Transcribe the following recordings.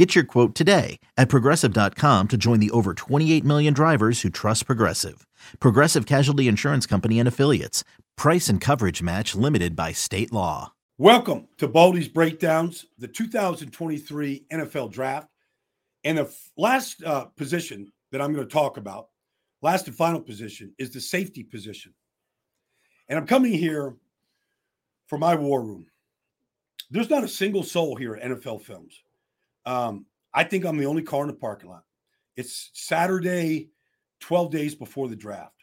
Get your quote today at progressive.com to join the over 28 million drivers who trust Progressive. Progressive Casualty Insurance Company and Affiliates. Price and coverage match limited by state law. Welcome to Baldy's Breakdowns, the 2023 NFL Draft. And the f- last uh, position that I'm going to talk about, last and final position, is the safety position. And I'm coming here for my war room. There's not a single soul here at NFL Films. Um, I think I'm the only car in the parking lot. It's Saturday, 12 days before the draft.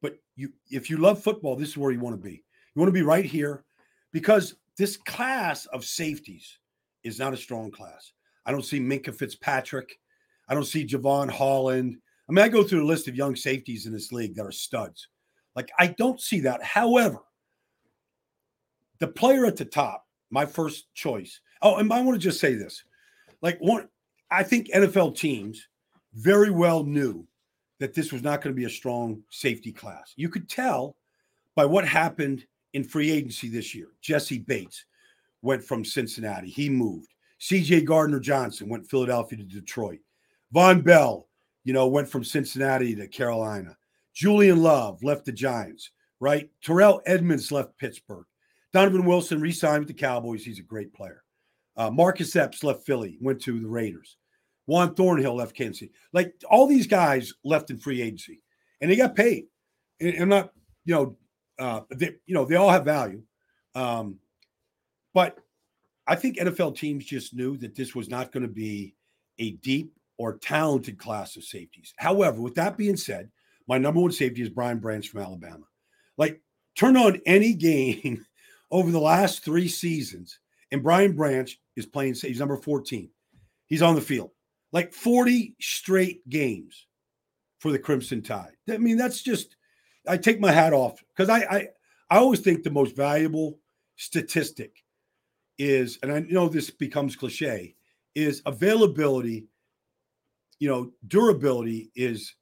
But you, if you love football, this is where you want to be. You want to be right here because this class of safeties is not a strong class. I don't see Minkah Fitzpatrick. I don't see Jevon Holland. I mean, I go through the list of young safeties in this league that are studs. Like, I don't see that. However, the player at the top, my first choice. Oh, and I want to just say this like one, I think NFL teams very well knew that this was not going to be a strong safety class. You could tell by what happened in free agency this year. Jessie Bates went from Cincinnati, he moved. CJ Gardner Johnson went Philadelphia to Detroit. Von Bell, you know, went from Cincinnati to Carolina. Julian Love left the Giants, right? Terrell Edmunds left Pittsburgh. Donovan Wilson re signed with the Cowboys. He's a great player. Uh, Marcus Epps left Philly, went to the Raiders. Juan Thornhill left Kansas City. Like all these guys left in free agency, and they got paid. And I'm not, you know, uh, they, you know, they all have value. Um, but I think NFL teams just knew that this was not going to be a deep or talented class of safeties. However, with that being said, my number one safety is Brian Branch from Alabama. Like, turn on any game over the last three seasons, and Brian Branch is playing. He's number 14. He's on the field like 40 straight games for the Crimson Tide. I mean, that's just I take my hat off because I, I I always think the most valuable statistic is, and I know this becomes cliche, is availability. You know, durability is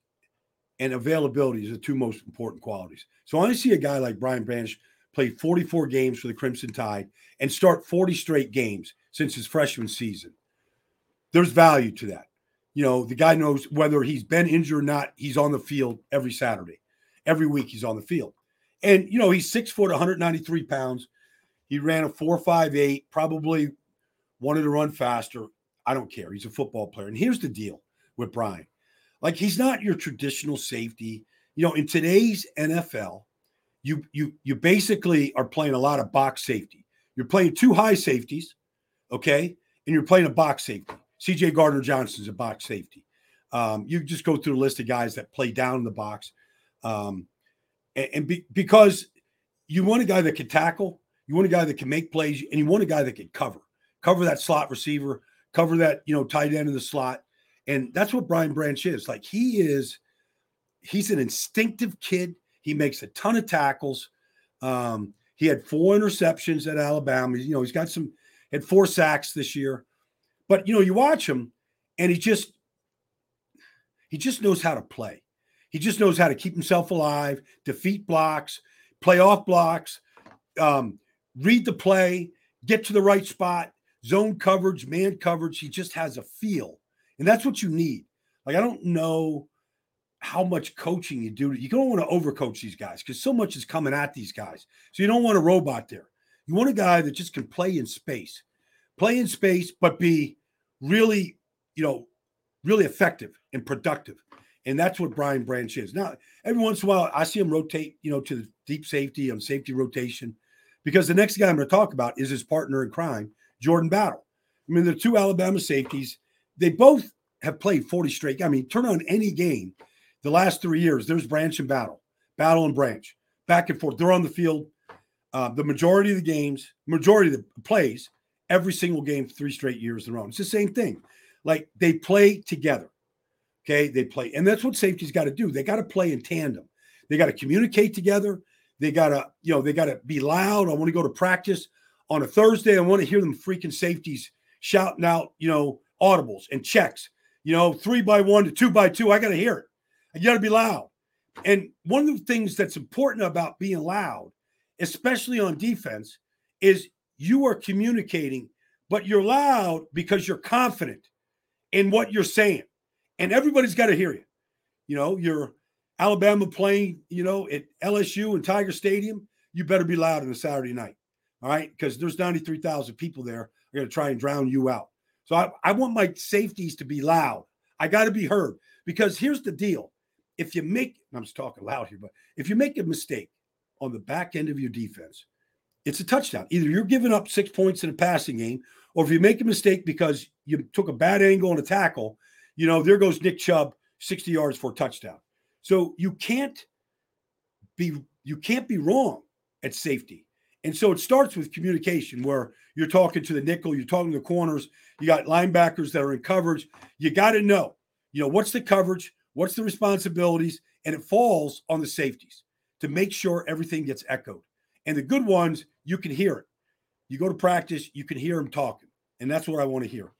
and availability is the two most important qualities. So I see a guy like Brian Branch play 44 games for the Crimson Tide and start 40 straight games since his freshman season. There's value to that. You know, the guy knows whether he's been injured or not, he's on the field every Saturday. Every week he's on the field. And, you know, he's six foot, 193 pounds. He ran a 4.58, probably wanted to run faster. I don't care. He's a football player. And here's the deal with Brian like, he's not your traditional safety. You know, in today's NFL, you you you basically are playing a lot of box safety. You're playing two high safeties, okay, and you're playing a box safety. CJ Gardner Johnson's a box safety. Um, you just go through a list of guys that play down in the box, um, and, and be, because you want a guy that can tackle, you want a guy that can make plays, and you want a guy that can cover, cover that slot receiver, cover that you know tight end in the slot, and that's what Brian Branch is. Like he is, he's an instinctive kid. He makes a ton of tackles. Um, he had four interceptions at Alabama. You know, he's got some had four sacks this year. But you know, you watch him and he just he just knows how to play. He just knows how to keep himself alive, defeat blocks, play off blocks, um, read the play, get to the right spot, zone coverage, man coverage. He just has a feel. And that's what you need. Like, I don't know how much coaching you do. You don't want to overcoach these guys because so much is coming at these guys. So you don't want a robot there. You want a guy that just can play in space, play in space, but be really, you know, really effective and productive. And that's what Brian Branch is. Now, every once in a while, I see him rotate, you know, to the deep safety on safety rotation, because the next guy I'm going to talk about is his partner in crime, Jordan Battle. I mean, the two Alabama safeties, they both have played 40 straight. I mean, turn on any game the last three years, there's Branch and Battle, Battle and Branch, back and forth. They're on the field uh, the majority of the games, majority of the plays, every single game three straight years in a row. It's the same thing. Like they play together. Okay. They play. And that's what safety's got to do. They got to play in tandem. They got to communicate together. They gotta, you know, they gotta be loud. I want to go to practice on a Thursday. I want to hear them freaking safeties shouting out, you know, audibles and checks. You know, three by one to two by two. I gotta hear it. I gotta be loud. And one of the things that's important about being loud, especially on defense, is you are communicating, but you're loud because you're confident in what you're saying. And everybody's got to hear you. You know, you're Alabama playing, you know, at LSU and Tiger Stadium, you better be loud on a Saturday night. All right. Because there's 93,000 people there. are going to try and drown you out. So I, I want my safeties to be loud. I got to be heard because here's the deal. If you make, I'm just talking loud here, but if you make a mistake on the back end of your defense, it's a touchdown. Either you're giving up six points in a passing game, or if you make a mistake because you took a bad angle on a tackle, you know, there goes Nick Chubb 60 yards for a touchdown. So you can't be you can't be wrong at safety. And so it starts with communication where you're talking to the nickel, you're talking to the corners, you got linebackers that are in coverage. You got to know, you know, what's the coverage, what's the responsibilities, and it falls on the safeties to make sure everything gets echoed. And the good ones, you can hear it. You go to practice, you can hear them talking. And that's what I want to hear.